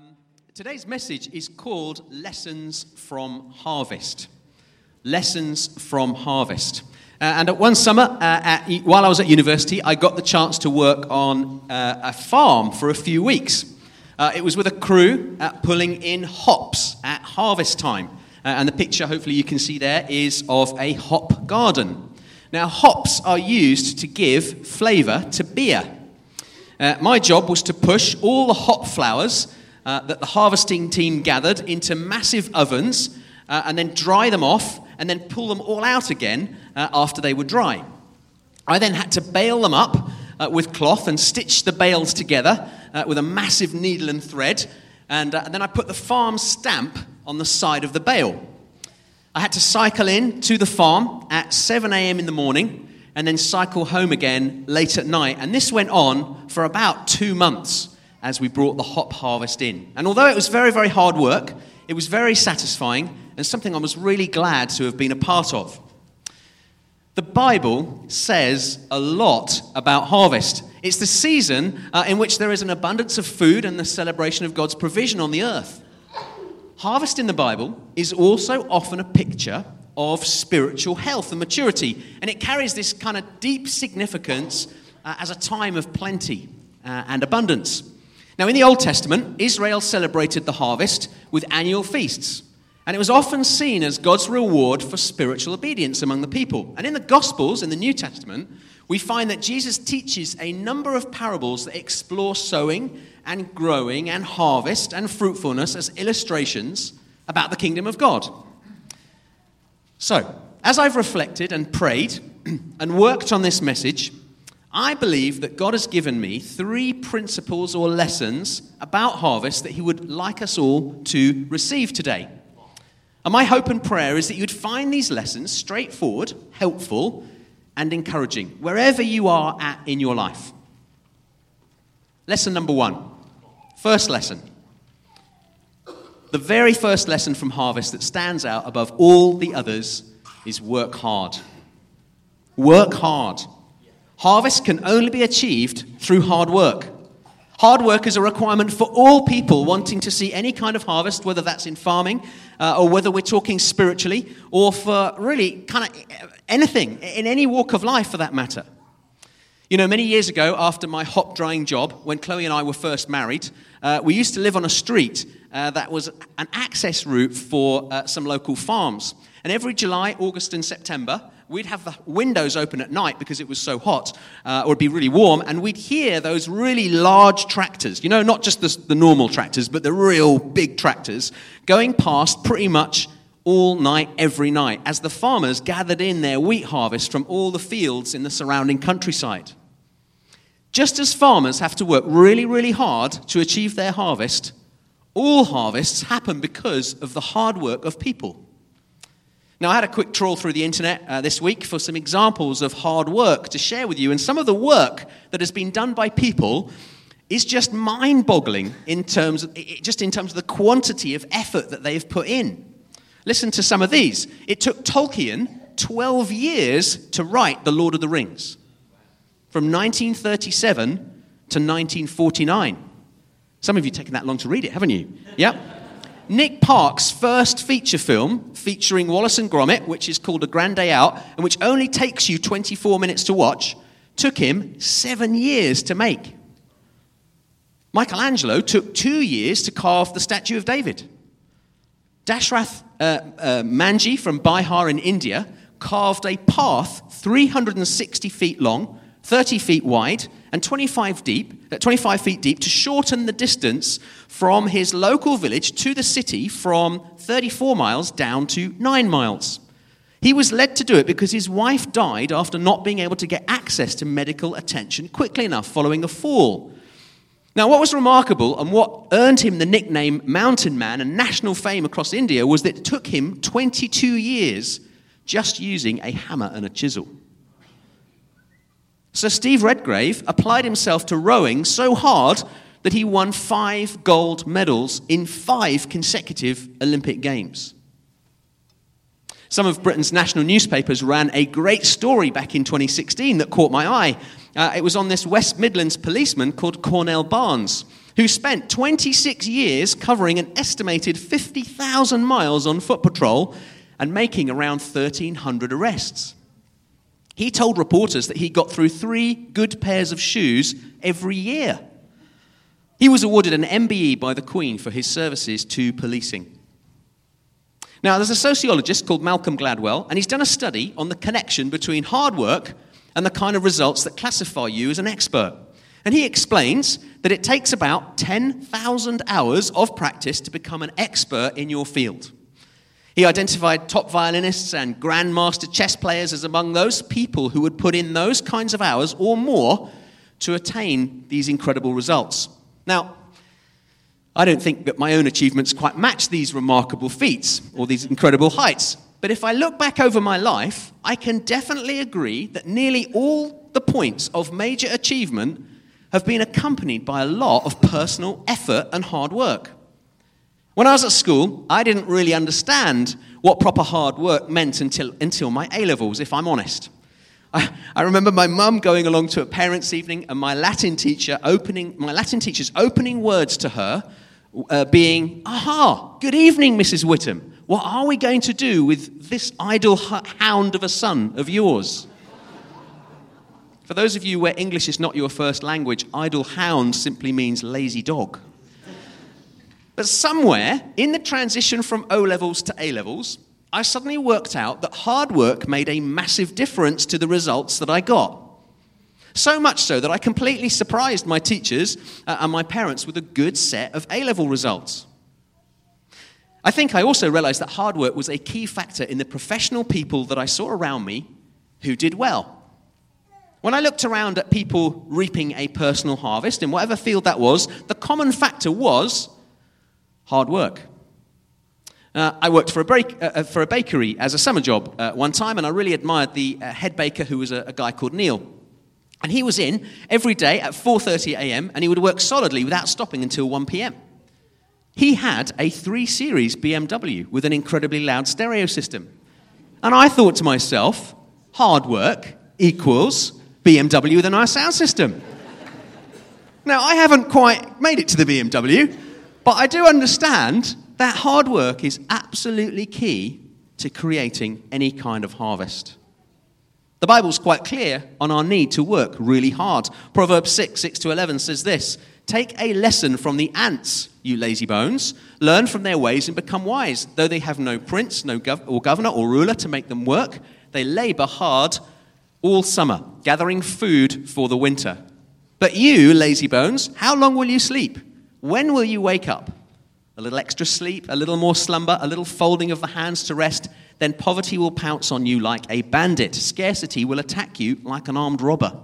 Um, today's message is called Lessons from Harvest. Lessons from Harvest. Uh, and at one summer, uh, at, while I was at university, I got the chance to work on uh, a farm for a few weeks. Uh, it was with a crew pulling in hops at harvest time. Uh, and the picture, hopefully, you can see there, is of a hop garden. Now, hops are used to give flavour to beer. Uh, my job was to push all the hop flowers uh, that the harvesting team gathered into massive ovens uh, and then dry them off and then pull them all out again uh, after they were dry. I then had to bale them up uh, with cloth and stitch the bales together uh, with a massive needle and thread. And, and then I put the farm stamp on the side of the bale. I had to cycle in to the farm at 7 a.m. in the morning and then cycle home again late at night. And this went on for about two months as we brought the hop harvest in. And although it was very, very hard work, it was very satisfying and something I was really glad to have been a part of. The Bible says a lot about harvest. It's the season uh, in which there is an abundance of food and the celebration of God's provision on the earth. Harvest in the Bible is also often a picture of spiritual health and maturity. And it carries this kind of deep significance uh, as a time of plenty uh, and abundance. Now, in the Old Testament, Israel celebrated the harvest with annual feasts. And it was often seen as God's reward for spiritual obedience among the people. And in the Gospels, in the New Testament, we find that Jesus teaches a number of parables that explore sowing and growing and harvest and fruitfulness as illustrations about the kingdom of God. So, as I've reflected and prayed and worked on this message, I believe that God has given me three principles or lessons about harvest that He would like us all to receive today. And my hope and prayer is that you'd find these lessons straightforward, helpful, and encouraging wherever you are at in your life. Lesson number one, first lesson the very first lesson from Harvest that stands out above all the others is work hard. Work hard. Harvest can only be achieved through hard work. Hard work is a requirement for all people wanting to see any kind of harvest, whether that's in farming uh, or whether we're talking spiritually or for really kind of anything, in any walk of life for that matter. You know, many years ago, after my hop drying job, when Chloe and I were first married, uh, we used to live on a street uh, that was an access route for uh, some local farms. And every July, August, and September, we'd have the windows open at night because it was so hot, uh, or it'd be really warm, and we'd hear those really large tractors, you know, not just the, the normal tractors, but the real big tractors, going past pretty much all night, every night, as the farmers gathered in their wheat harvest from all the fields in the surrounding countryside. Just as farmers have to work really, really hard to achieve their harvest, all harvests happen because of the hard work of people. Now, I had a quick trawl through the internet uh, this week for some examples of hard work to share with you, and some of the work that has been done by people is just mind-boggling in terms of, just in terms of the quantity of effort that they've put in. Listen to some of these. It took Tolkien 12 years to write The Lord of the Rings from 1937 to 1949. Some of you taken that long to read it, haven't you? Yep. Nick Park's first feature film featuring Wallace and Gromit, which is called A Grand Day Out, and which only takes you 24 minutes to watch, took him seven years to make. Michelangelo took two years to carve the statue of David. Dashrath uh, uh, Manjhi from Bihar in India carved a path 360 feet long 30 feet wide and 25 deep, 25 feet deep to shorten the distance from his local village to the city from 34 miles down to 9 miles. He was led to do it because his wife died after not being able to get access to medical attention quickly enough following a fall. Now, what was remarkable and what earned him the nickname Mountain Man and national fame across India was that it took him 22 years just using a hammer and a chisel. So Steve Redgrave applied himself to rowing so hard that he won five gold medals in five consecutive Olympic Games. Some of Britain's national newspapers ran a great story back in 2016 that caught my eye. Uh, it was on this West Midlands policeman called Cornell Barnes. who spent 26 years covering an estimated 50,000 miles on foot patrol and making around 1,300 arrests. He told reporters that he got through three good pairs of shoes every year. He was awarded an MBE by the Queen for his services to policing. Now, there's a sociologist called Malcolm Gladwell, and he's done a study on the connection between hard work and the kind of results that classify you as an expert. And he explains that it takes about 10,000 hours of practice to become an expert in your field. He identified top violinists and grandmaster chess players as among those people who would put in those kinds of hours or more to attain these incredible results. Now, I don't think that my own achievements quite match these remarkable feats or these incredible heights. But if I look back over my life, I can definitely agree that nearly all the points of major achievement have been accompanied by a lot of personal effort and hard work. When I was at school, I didn't really understand what proper hard work meant until, until my A levels, if I'm honest. I, I remember my mum going along to a parents' evening and my Latin teacher opening, my Latin teacher's opening words to her uh, being, Aha, good evening, Mrs. Whittam. What are we going to do with this idle hound of a son of yours? For those of you where English is not your first language, idle hound simply means lazy dog. But somewhere in the transition from O levels to A levels, I suddenly worked out that hard work made a massive difference to the results that I got. So much so that I completely surprised my teachers uh, and my parents with a good set of A level results. I think I also realized that hard work was a key factor in the professional people that I saw around me who did well. When I looked around at people reaping a personal harvest in whatever field that was, the common factor was hard work. Uh, I worked for a, break, uh, uh, for a, bakery as a summer job uh, one time, and I really admired the uh, head baker, who was a, a, guy called Neil. And he was in every day at 4:30 a.m., and he would work solidly without stopping until 1 p.m. He had a 3 Series BMW with an incredibly loud stereo system, and I thought to myself, hard work equals BMW with a nice sound system. now, I haven't quite made it to the BMW, but I do understand that hard work is absolutely key to creating any kind of harvest. The Bible's quite clear on our need to work really hard. Proverbs 6, 6 to 11 says this Take a lesson from the ants, you lazy bones. Learn from their ways and become wise. Though they have no prince, no gov- or governor or ruler to make them work, they labor hard all summer, gathering food for the winter. But you, lazy bones, how long will you sleep? When will you wake up? A little extra sleep, a little more slumber, a little folding of the hands to rest, then poverty will pounce on you like a bandit. Scarcity will attack you like an armed robber.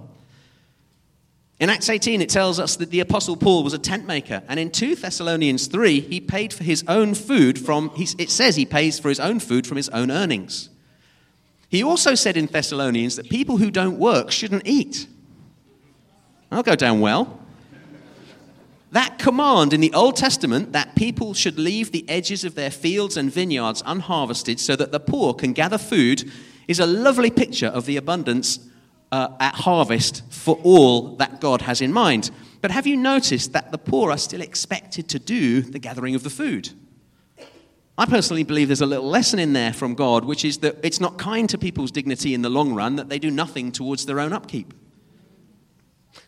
In Acts 18, it tells us that the Apostle Paul was a tent maker, and in 2 Thessalonians 3, he paid for his own food from, it says he pays for his own food from his own earnings. He also said in Thessalonians that people who don't work shouldn't eat. I'll go down well. That command in the Old Testament that people should leave the edges of their fields and vineyards unharvested so that the poor can gather food is a lovely picture of the abundance uh, at harvest for all that God has in mind. But have you noticed that the poor are still expected to do the gathering of the food? I personally believe there's a little lesson in there from God, which is that it's not kind to people's dignity in the long run that they do nothing towards their own upkeep.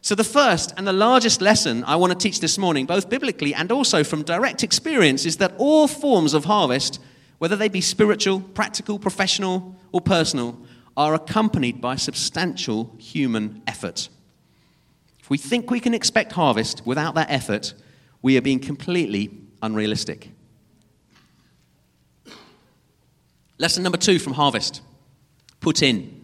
So, the first and the largest lesson I want to teach this morning, both biblically and also from direct experience, is that all forms of harvest, whether they be spiritual, practical, professional, or personal, are accompanied by substantial human effort. If we think we can expect harvest without that effort, we are being completely unrealistic. Lesson number two from Harvest put in.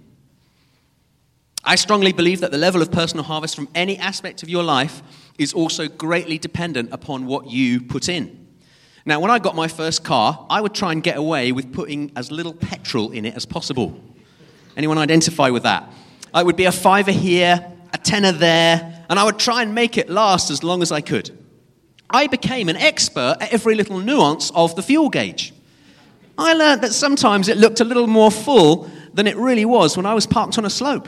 I strongly believe that the level of personal harvest from any aspect of your life is also greatly dependent upon what you put in. Now, when I got my first car, I would try and get away with putting as little petrol in it as possible. Anyone identify with that? I would be a fiver here, a tenner there, and I would try and make it last as long as I could. I became an expert at every little nuance of the fuel gauge. I learned that sometimes it looked a little more full than it really was when I was parked on a slope.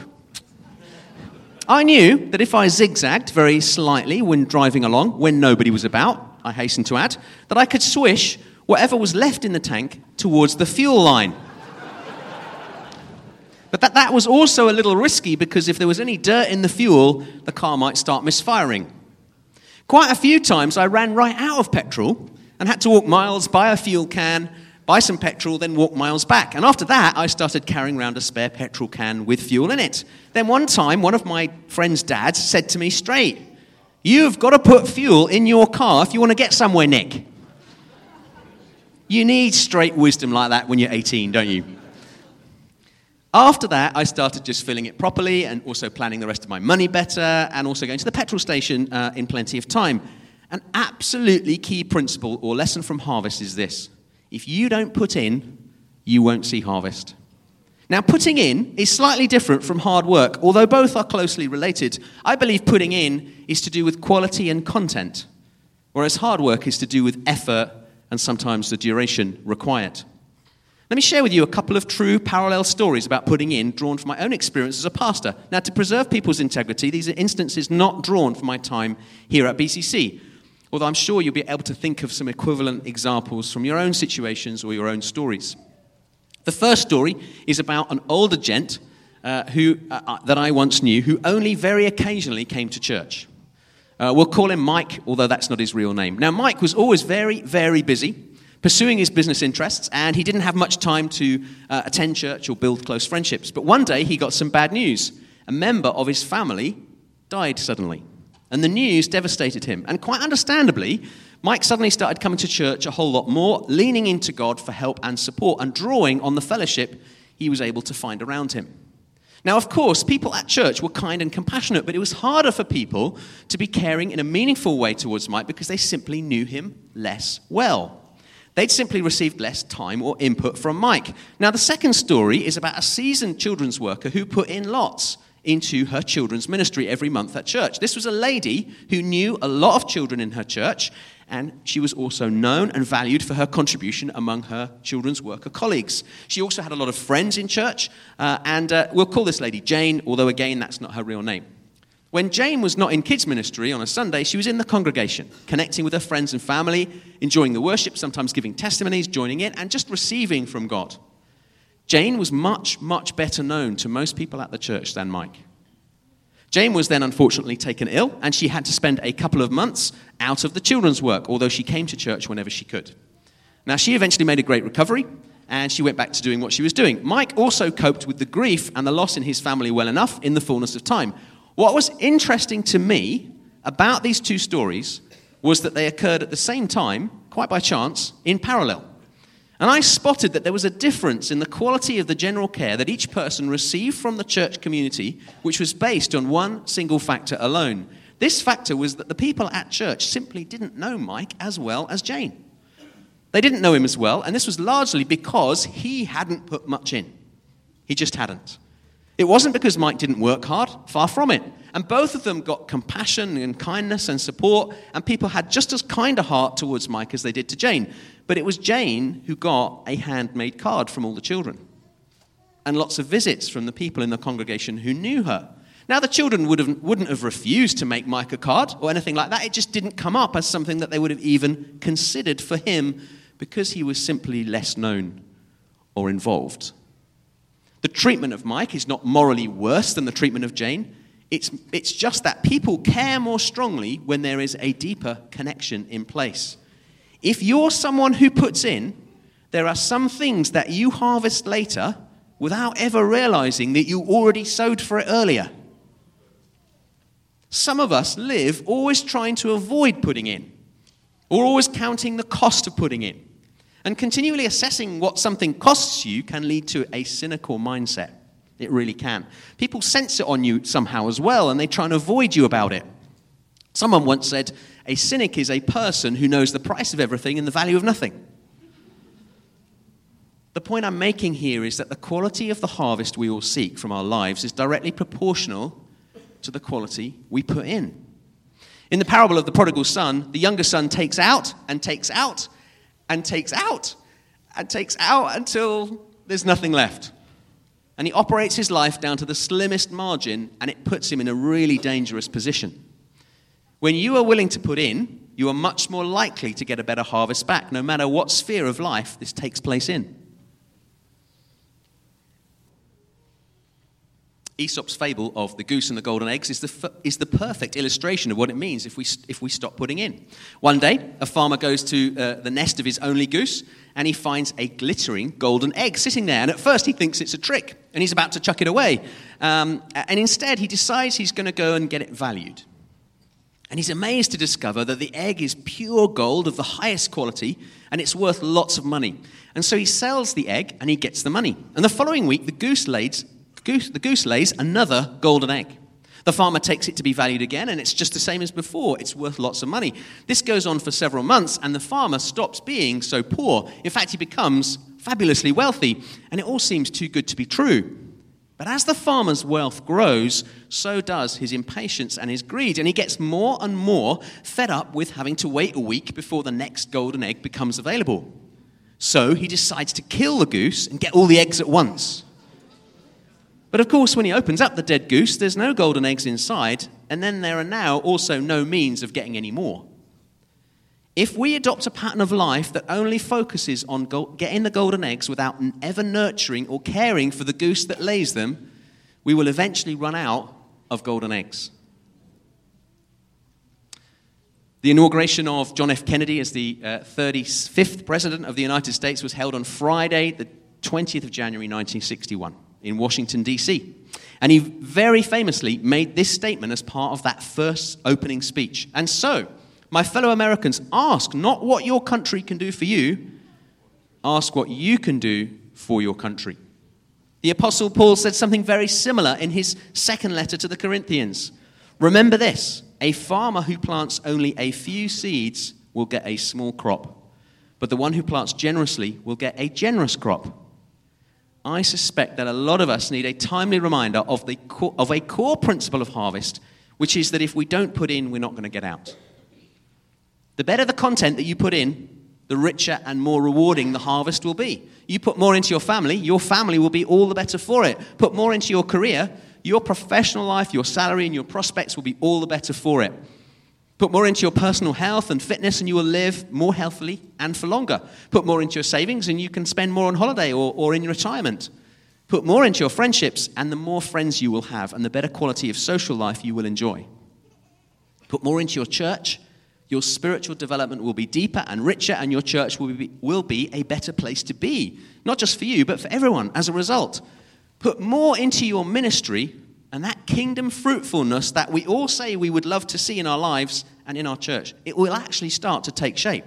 I knew that if I zigzagged very slightly when driving along, when nobody was about, I hasten to add, that I could swish whatever was left in the tank towards the fuel line. But that, that was also a little risky because if there was any dirt in the fuel, the car might start misfiring. Quite a few times I ran right out of petrol and had to walk miles, buy a fuel can, buy some petrol, then walk miles back. And after that, I started carrying around a spare petrol can with fuel in it. Then one time, one of my friend's dads said to me straight, You've got to put fuel in your car if you want to get somewhere, Nick. You need straight wisdom like that when you're 18, don't you? After that, I started just filling it properly and also planning the rest of my money better and also going to the petrol station uh, in plenty of time. An absolutely key principle or lesson from harvest is this if you don't put in, you won't see harvest. Now, putting in is slightly different from hard work, although both are closely related. I believe putting in is to do with quality and content, whereas hard work is to do with effort and sometimes the duration required. Let me share with you a couple of true parallel stories about putting in, drawn from my own experience as a pastor. Now, to preserve people's integrity, these are instances not drawn from my time here at BCC, although I'm sure you'll be able to think of some equivalent examples from your own situations or your own stories. The first story is about an older gent uh, who, uh, uh that I once knew who only very occasionally came to church. Uh, we'll call him Mike, although that's not his real name. Now, Mike was always very, very busy pursuing his business interests, and he didn't have much time to uh, attend church or build close friendships. But one day he got some bad news. A member of his family died suddenly, and the news devastated him. And quite understandably, Mike suddenly started coming to church a whole lot more, leaning into God for help and support, and drawing on the fellowship he was able to find around him. Now, of course, people at church were kind and compassionate, but it was harder for people to be caring in a meaningful way towards Mike because they simply knew him less well. They'd simply received less time or input from Mike. Now, the second story is about a seasoned children's worker who put in lots into her children's ministry every month at church. This was a lady who knew a lot of children in her church, and she was also known and valued for her contribution among her children's worker colleagues. She also had a lot of friends in church, uh, and uh, we'll call this lady Jane, although again, that's not her real name. When Jane was not in kids' ministry on a Sunday, she was in the congregation, connecting with her friends and family, enjoying the worship, sometimes giving testimonies, joining in, and just receiving from God. Jane was much, much better known to most people at the church than Mike. Jane was then unfortunately taken ill, and she had to spend a couple of months out of the children's work, although she came to church whenever she could. Now, she eventually made a great recovery, and she went back to doing what she was doing. Mike also coped with the grief and the loss in his family well enough in the fullness of time, what was interesting to me about these two stories was that they occurred at the same time, quite by chance, in parallel. And I spotted that there was a difference in the quality of the general care that each person received from the church community, which was based on one single factor alone. This factor was that the people at church simply didn't know Mike as well as Jane. They didn't know him as well, and this was largely because he hadn't put much in. He just hadn't. It wasn't because Mike didn't work hard, far from it. And both of them got compassion and kindness and support, and people had just as kind a heart towards Mike as they did to Jane. But it was Jane who got a handmade card from all the children, and lots of visits from the people in the congregation who knew her. Now, the children would have, wouldn't have refused to make Mike a card or anything like that. It just didn't come up as something that they would have even considered for him because he was simply less known or involved. The treatment of Mike is not morally worse than the treatment of Jane. It's, it's just that people care more strongly when there is a deeper connection in place. If you're someone who puts in, there are some things that you harvest later without ever realizing that you already sowed for it earlier. Some of us live always trying to avoid putting in, or always counting the cost of putting in. And continually assessing what something costs you can lead to a cynical mindset. It really can. People sense it on you somehow as well, and they try and avoid you about it. Someone once said, A cynic is a person who knows the price of everything and the value of nothing. The point I'm making here is that the quality of the harvest we all seek from our lives is directly proportional to the quality we put in. In the parable of the prodigal son, the younger son takes out and takes out and takes out and takes out until there's nothing left. And he operates his life down to the slimmest margin, and it puts him in a really dangerous position. When you are willing to put in, you are much more likely to get a better harvest back, no matter what sphere of life this takes place in. Aesop's fable of the goose and the golden eggs is the, is the perfect illustration of what it means if we, if we stop putting in. One day, a farmer goes to uh, the nest of his only goose and he finds a glittering golden egg sitting there. And at first, he thinks it's a trick and he's about to chuck it away. Um, and instead, he decides he's going to go and get it valued. And he's amazed to discover that the egg is pure gold of the highest quality and it's worth lots of money. And so he sells the egg and he gets the money. And the following week, the goose lays goose, the goose lays another golden egg. The farmer takes it to be valued again, and it's just the same as before. It's worth lots of money. This goes on for several months, and the farmer stops being so poor. In fact, he becomes fabulously wealthy, and it all seems too good to be true. But as the farmer's wealth grows, so does his impatience and his greed, and he gets more and more fed up with having to wait a week before the next golden egg becomes available. So he decides to kill the goose and get all the eggs at once. But of course, when he opens up the dead goose, there's no golden eggs inside, and then there are now also no means of getting any more. If we adopt a pattern of life that only focuses on getting the golden eggs without ever nurturing or caring for the goose that lays them, we will eventually run out of golden eggs. The inauguration of John F. Kennedy as the uh, 35th President of the United States was held on Friday, the 20th of January 1961 in Washington, D.C. And he very famously made this statement as part of that first opening speech. And so, my fellow Americans, ask not what your country can do for you, ask what you can do for your country. The Apostle Paul said something very similar in his second letter to the Corinthians. Remember this a farmer who plants only a few seeds will get a small crop, but the one who plants generously will get a generous crop. I suspect that a lot of us need a timely reminder of, the of a core principle of harvest, which is that if we don't put in, we're not going to get out. The better the content that you put in, the richer and more rewarding the harvest will be. You put more into your family, your family will be all the better for it. Put more into your career, your professional life, your salary, and your prospects will be all the better for it. Put more into your personal health and fitness, and you will live more healthily and for longer. Put more into your savings, and you can spend more on holiday or, or in retirement. Put more into your friendships, and the more friends you will have, and the better quality of social life you will enjoy. Put more into your church, your spiritual development will be deeper and richer, and your church will be, will be a better place to be, not just for you, but for everyone as a result. Put more into your ministry, and that kingdom fruitfulness that we all say we would love to see in our lives and in our church, it will actually start to take shape.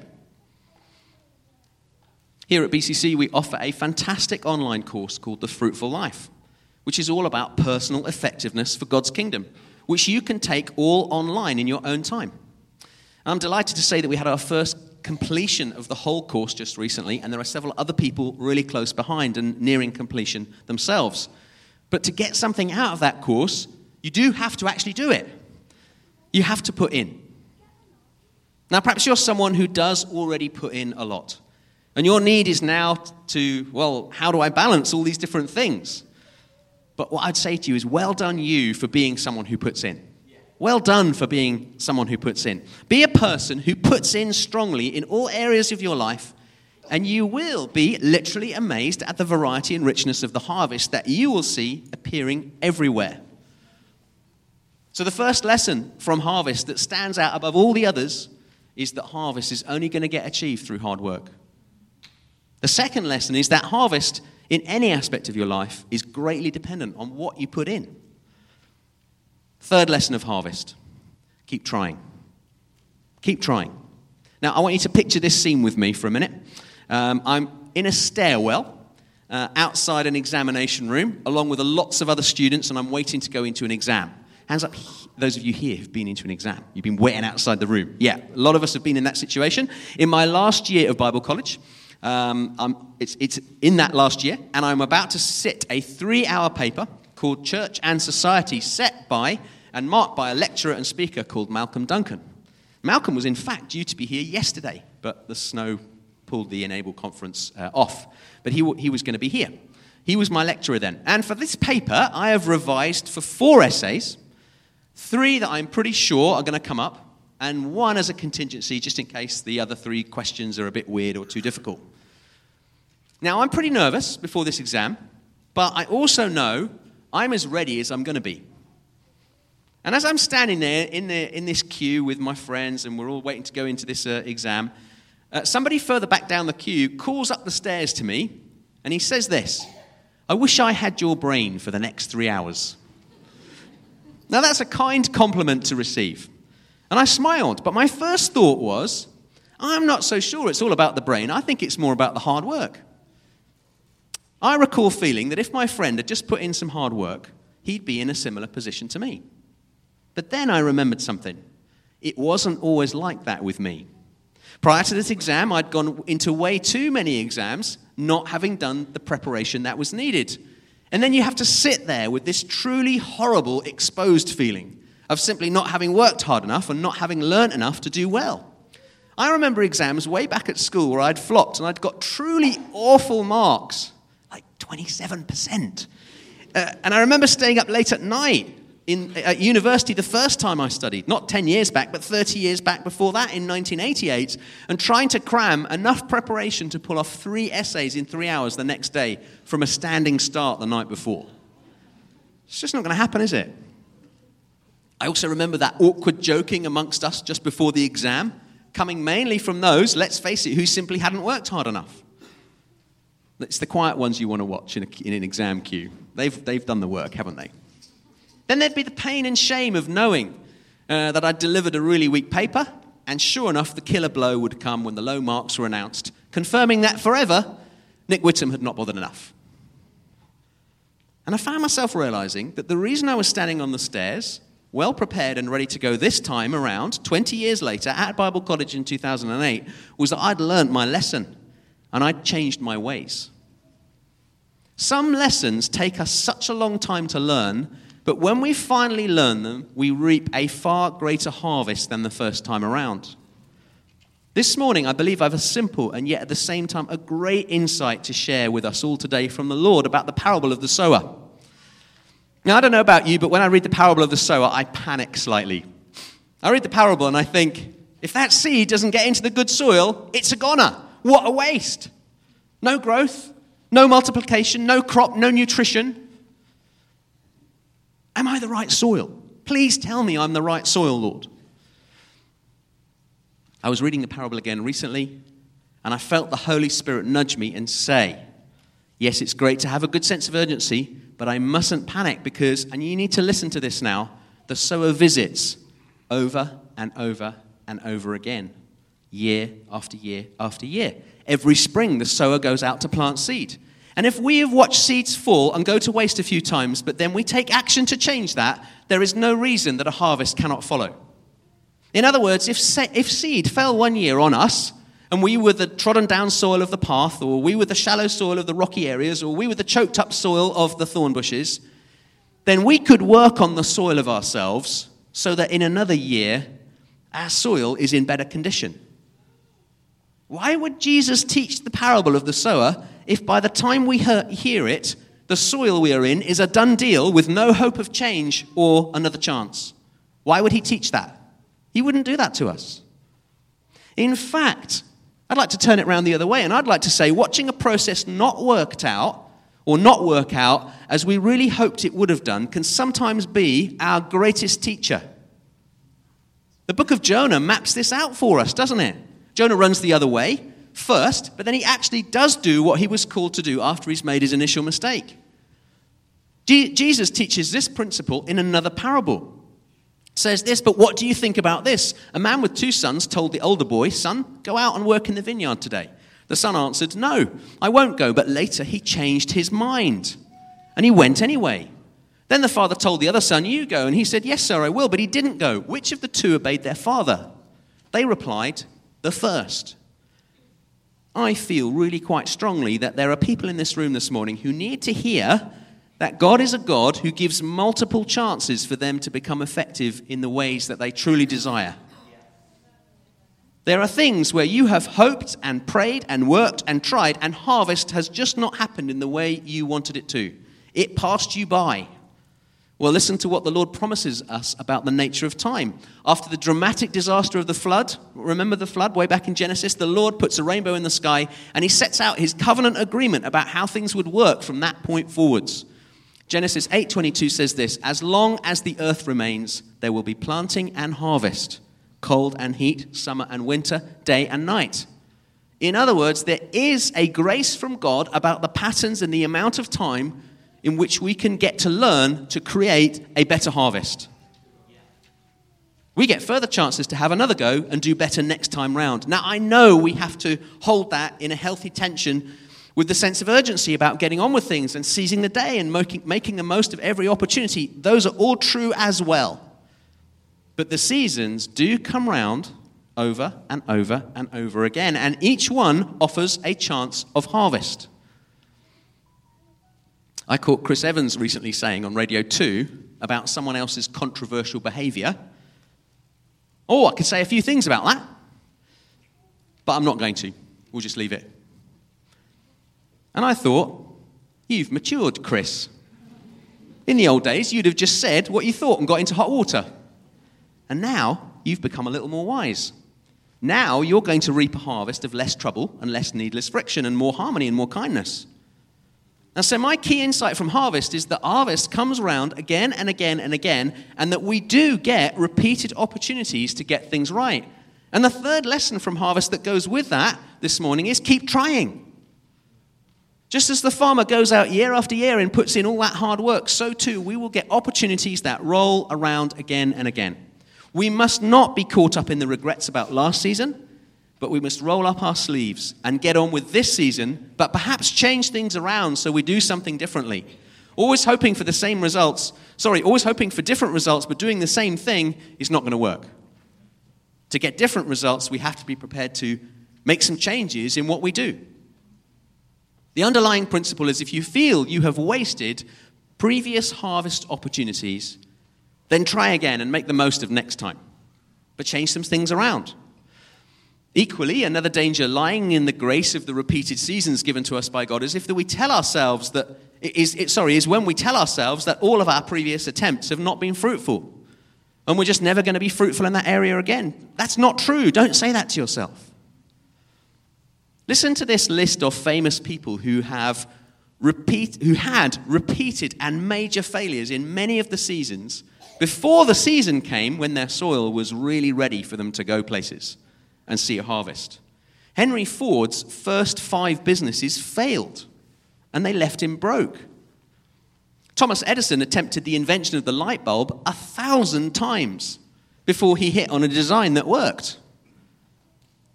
Here at BCC, we offer a fantastic online course called The Fruitful Life, which is all about personal effectiveness for God's kingdom, which you can take all online in your own time. I'm delighted to say that we had our first completion of the whole course just recently, and there are several other people really close behind and nearing completion themselves. But to get something out of that course, you do have to actually do it. You have to put in. Now, perhaps you're someone who does already put in a lot. And your need is now to, well, how do I balance all these different things? But what I'd say to you is, well done, you, for being someone who puts in. Well done for being someone who puts in. Be a person who puts in strongly in all areas of your life and you will be literally amazed at the variety and richness of the harvest that you will see appearing everywhere. So, the first lesson from harvest that stands out above all the others is that harvest is only going to get achieved through hard work. The second lesson is that harvest in any aspect of your life is greatly dependent on what you put in. Third lesson of harvest keep trying. Keep trying. Now, I want you to picture this scene with me for a minute. Um, I'm in a stairwell uh, outside an examination room, along with lots of other students, and I'm waiting to go into an exam. Hands up, those of you here have been into an exam. You've been waiting outside the room. Yeah, a lot of us have been in that situation. In my last year of Bible college, um, it's, it's in that last year, and I'm about to sit a three hour paper called Church and Society, set by and marked by a lecturer and speaker called Malcolm Duncan. Malcolm was, in fact, due to be here yesterday, but the snow pulled the Enable conference uh, off. But he, he was going to be here. He was my lecturer then. And for this paper, I have revised for four essays three that I'm pretty sure are going to come up, and one as a contingency just in case the other three questions are a bit weird or too difficult. Now, I'm pretty nervous before this exam, but I also know I'm as ready as I'm going to be. And as I'm standing there in, the, in this queue with my friends, and we're all waiting to go into this uh, exam, uh, somebody further back down the queue calls up the stairs to me, and he says this I wish I had your brain for the next three hours. Now, that's a kind compliment to receive. And I smiled, but my first thought was, I'm not so sure it's all about the brain. I think it's more about the hard work. I recall feeling that if my friend had just put in some hard work, he'd be in a similar position to me. But then I remembered something. It wasn't always like that with me. Prior to this exam, I'd gone into way too many exams, not having done the preparation that was needed. And then you have to sit there with this truly horrible exposed feeling of simply not having worked hard enough and not having learnt enough to do well. I remember exams way back at school where I'd flopped and I'd got truly awful marks, like 27%. Uh, and I remember staying up late at night in, at university the first time I studied, not 10 years back, but 30 years back before that in 1988, and trying to cram enough preparation to pull off three essays in three hours the next day from a standing start the night before. It's just not going to happen, is it? I also remember that awkward joking amongst us just before the exam, coming mainly from those, let's face it, who simply hadn't worked hard enough. It's the quiet ones you want to watch in, a, in an exam queue. They've, they've done the work, haven't they? Then there'd be the pain and shame of knowing uh, that I'd delivered a really weak paper, and sure enough, the killer blow would come when the low marks were announced, confirming that forever, Nick Whittam had not bothered enough. And I found myself realizing that the reason I was standing on the stairs, well prepared and ready to go this time around, 20 years later, at Bible College in 2008, was that I'd learned my lesson and I'd changed my ways. Some lessons take us such a long time to learn but when we finally learn them, we reap a far greater harvest than the first time around. This morning, I believe I have a simple and yet at the same time a great insight to share with us all today from the Lord about the parable of the sower. Now, I don't know about you, but when I read the parable of the sower, I panic slightly. I read the parable and I think, if that seed doesn't get into the good soil, it's a goner. What a waste. No growth, no multiplication, no crop, no nutrition. Am I the right soil? Please tell me I'm the right soil, Lord. I was reading the parable again recently, and I felt the Holy Spirit nudge me and say, Yes, it's great to have a good sense of urgency, but I mustn't panic because, and you need to listen to this now, the sower visits over and over and over again, year after year after year. Every spring, the sower goes out to plant seed. And if we have watched seeds fall and go to waste a few times, but then we take action to change that, there is no reason that a harvest cannot follow. In other words, if, se- if seed fell one year on us, and we were the trodden down soil of the path, or we were the shallow soil of the rocky areas, or we were the choked up soil of the thorn bushes, then we could work on the soil of ourselves so that in another year, our soil is in better condition. Why would Jesus teach the parable of the sower if by the time we hear it, the soil we are in is a done deal with no hope of change or another chance? Why would he teach that? He wouldn't do that to us. In fact, I'd like to turn it around the other way, and I'd like to say watching a process not worked out or not work out as we really hoped it would have done can sometimes be our greatest teacher. The book of Jonah maps this out for us, doesn't it? Jonah runs the other way first, but then he actually does do what he was called to do after he's made his initial mistake. Jesus teaches this principle in another parable. says this, but what do you think about this? A man with two sons told the older boy, Son, go out and work in the vineyard today. The son answered, No, I won't go. But later he changed his mind and he went anyway. Then the father told the other son, You go. And he said, Yes, sir, I will. But he didn't go. Which of the two obeyed their father? They replied, The first. I feel really quite strongly that there are people in this room this morning who need to hear that God is a God who gives multiple chances for them to become effective in the ways that they truly desire. There are things where you have hoped and prayed and worked and tried, and harvest has just not happened in the way you wanted it to. It passed you by. Well, listen to what the Lord promises us about the nature of time. After the dramatic disaster of the flood, remember the flood way back in Genesis? The Lord puts a rainbow in the sky and he sets out his covenant agreement about how things would work from that point forwards. Genesis 8:22 says this, "As long as the earth remains, there will be planting and harvest, cold and heat, summer and winter, day and night." In other words, there is a grace from God about the patterns and the amount of time in which we can get to learn to create a better harvest. We get further chances to have another go and do better next time round. Now, I know we have to hold that in a healthy tension with the sense of urgency about getting on with things and seizing the day and making the most of every opportunity. Those are all true as well. But the seasons do come round over and over and over again, and each one offers a chance of harvest. I caught Chris Evans recently saying on Radio 2 about someone else's controversial behavior. Oh, I could say a few things about that, but I'm not going to. We'll just leave it. And I thought, you've matured, Chris. In the old days, you'd have just said what you thought and got into hot water. And now, you've become a little more wise. Now, you're going to reap a harvest of less trouble and less needless friction and more harmony and more kindness. And so, my key insight from harvest is that harvest comes around again and again and again, and that we do get repeated opportunities to get things right. And the third lesson from harvest that goes with that this morning is keep trying. Just as the farmer goes out year after year and puts in all that hard work, so too we will get opportunities that roll around again and again. We must not be caught up in the regrets about last season but we must roll up our sleeves and get on with this season, but perhaps change things around so we do something differently. Always hoping for the same results, sorry, always hoping for different results, but doing the same thing is not going to work. To get different results, we have to be prepared to make some changes in what we do. The underlying principle is if you feel you have wasted previous harvest opportunities, then try again and make the most of next time. But change some things around. Equally, another danger lying in the grace of the repeated seasons given to us by God is if we tell ourselves that, is, it, sorry, is when we tell ourselves that all of our previous attempts have not been fruitful and we're just never going to be fruitful in that area again. That's not true. Don't say that to yourself. Listen to this list of famous people who have repeat, who had repeated and major failures in many of the seasons before the season came when their soil was really ready for them to go places and see a harvest. Henry Ford's first five businesses failed, and they left him broke. Thomas Edison attempted the invention of the light bulb a thousand times before he hit on a design that worked.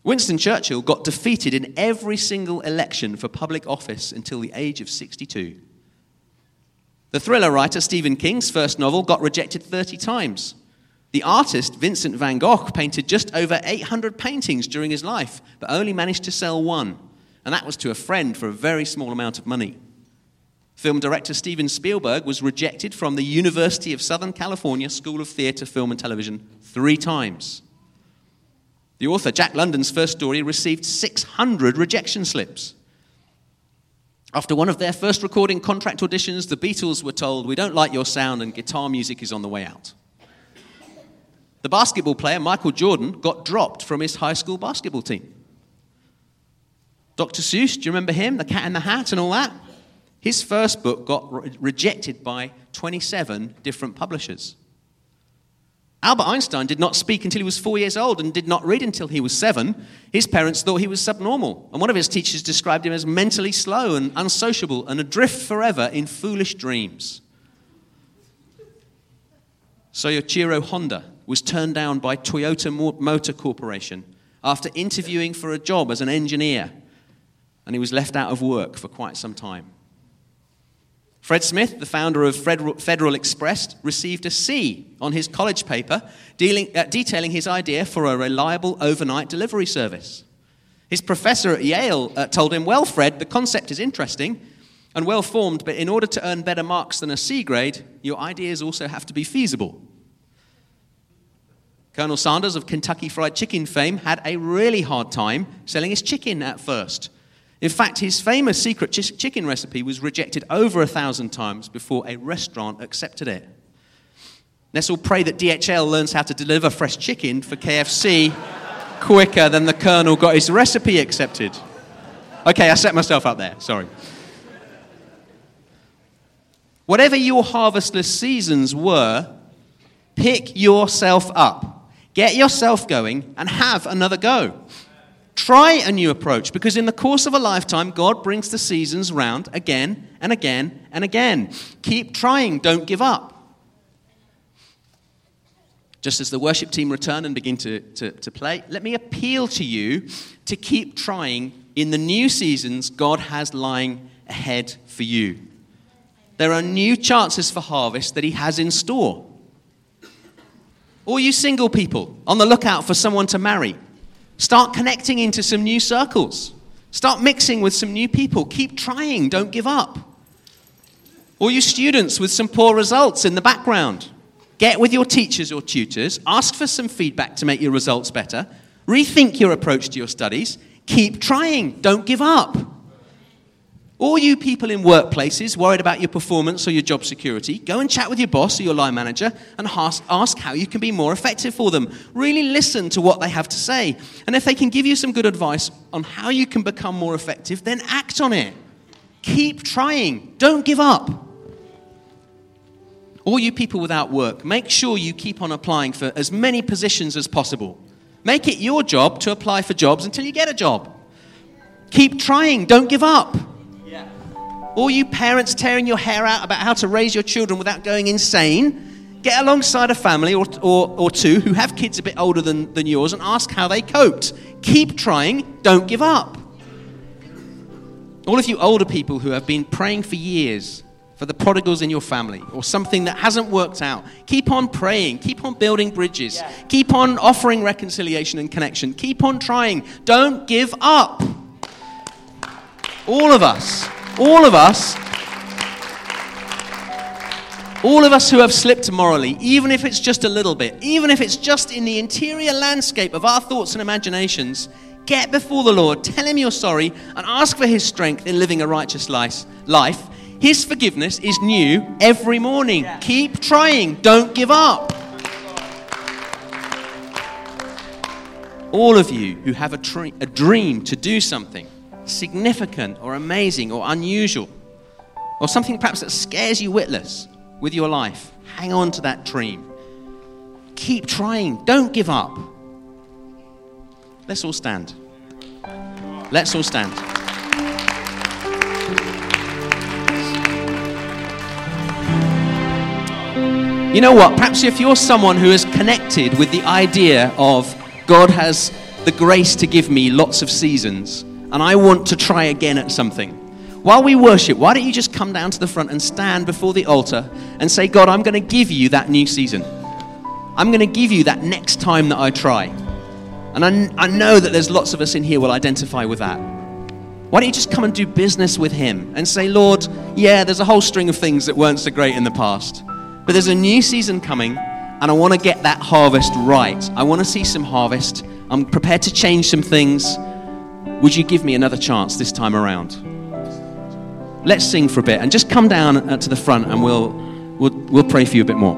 Winston Churchill got defeated in every single election for public office until the age of 62. The thriller writer Stephen King's first novel got rejected 30 times. The artist Vincent van Gogh painted just over 800 paintings during his life, but only managed to sell one, and that was to a friend for a very small amount of money. Film director Steven Spielberg was rejected from the University of Southern California School of Theatre, Film and Television three times. The author Jack London's first story received 600 rejection slips. After one of their first recording contract auditions, the Beatles were told, We don't like your sound and guitar music is on the way out. The basketball player, Michael Jordan, got dropped from his high school basketball team. Dr. Seuss, do you remember him? The Cat in the Hat and all that? His first book got re- rejected by 27 different publishers. Albert Einstein did not speak until he was four years old and did not read until he was seven. His parents thought he was subnormal, and one of his teachers described him as mentally slow and unsociable and adrift forever in foolish dreams. Soichiro Honda was turned down by Toyota Motor Corporation after interviewing for a job as an engineer, and he was left out of work for quite some time. Fred Smith, the founder of Federal Express, received a C on his college paper dealing, uh, detailing his idea for a reliable overnight delivery service. His professor at Yale uh, told him, Well, Fred, the concept is interesting and well formed, but in order to earn better marks than a C grade, your ideas also have to be feasible. Colonel Sanders of Kentucky Fried Chicken fame had a really hard time selling his chicken at first. In fact, his famous secret ch- chicken recipe was rejected over a thousand times before a restaurant accepted it. Let's all pray that DHL learns how to deliver fresh chicken for KFC quicker than the Colonel got his recipe accepted. Okay, I set myself up there, sorry. Whatever your harvestless seasons were, pick yourself up, get yourself going, and have another go. Try a new approach because in the course of a lifetime, God brings the seasons round again and again and again. Keep trying, don't give up. Just as the worship team return and begin to, to, to play, let me appeal to you to keep trying in the new seasons God has lying ahead for you. There are new chances for harvest that He has in store. All you single people on the lookout for someone to marry, start connecting into some new circles. Start mixing with some new people. Keep trying, don't give up. All you students with some poor results in the background, get with your teachers or tutors, ask for some feedback to make your results better, rethink your approach to your studies, keep trying, don't give up. All you people in workplaces worried about your performance or your job security, go and chat with your boss or your line manager and ask, ask, how you can be more effective for them. Really listen to what they have to say. And if they can give you some good advice on how you can become more effective, then act on it. Keep trying. Don't give up. All you people without work, make sure you keep on applying for as many positions as possible. Make it your job to apply for jobs until you get a job. Keep trying. Don't give up. All you parents tearing your hair out about how to raise your children without going insane, get alongside a family or, or, or two who have kids a bit older than, than yours and ask how they coped. Keep trying, don't give up. All of you older people who have been praying for years for the prodigals in your family or something that hasn't worked out, keep on praying, keep on building bridges, yeah. keep on offering reconciliation and connection, keep on trying. Don't give up. All of us all of us, all of us who have slipped morally, even if it's just a little bit, even if it's just in the interior landscape of our thoughts and imaginations, get before the Lord, tell Him you're sorry, and ask for His strength in living a righteous life. His forgiveness is new every morning. Yeah. Keep trying, don't give up. All of you who have a, tre- a dream to do something, significant or amazing or unusual, or something perhaps that scares you witless with your life, hang on to that dream. Keep trying. Don't give up. Let's all stand. Let's all stand. You know what? Perhaps if you're someone who is connected with the idea of God has the grace to give me lots of seasons, and I want to try again at something. While we worship, why don't you just come down to the front and stand before the altar and say, God, I'm going to give you that new season. I'm going to give you that next time that I try. And I, I know that there's lots of us in here will identify with that. Why don't you just come and do business with Him and say, Lord, yeah, there's a whole string of things that weren't so great in the past, but there's a new season coming, and I want to get that harvest right. I want to see some harvest. I'm prepared to change some things. Would you give me another chance this time around? Let's sing for a bit and just come down uh, to the front and we'll, we'll, we'll pray for you a bit more.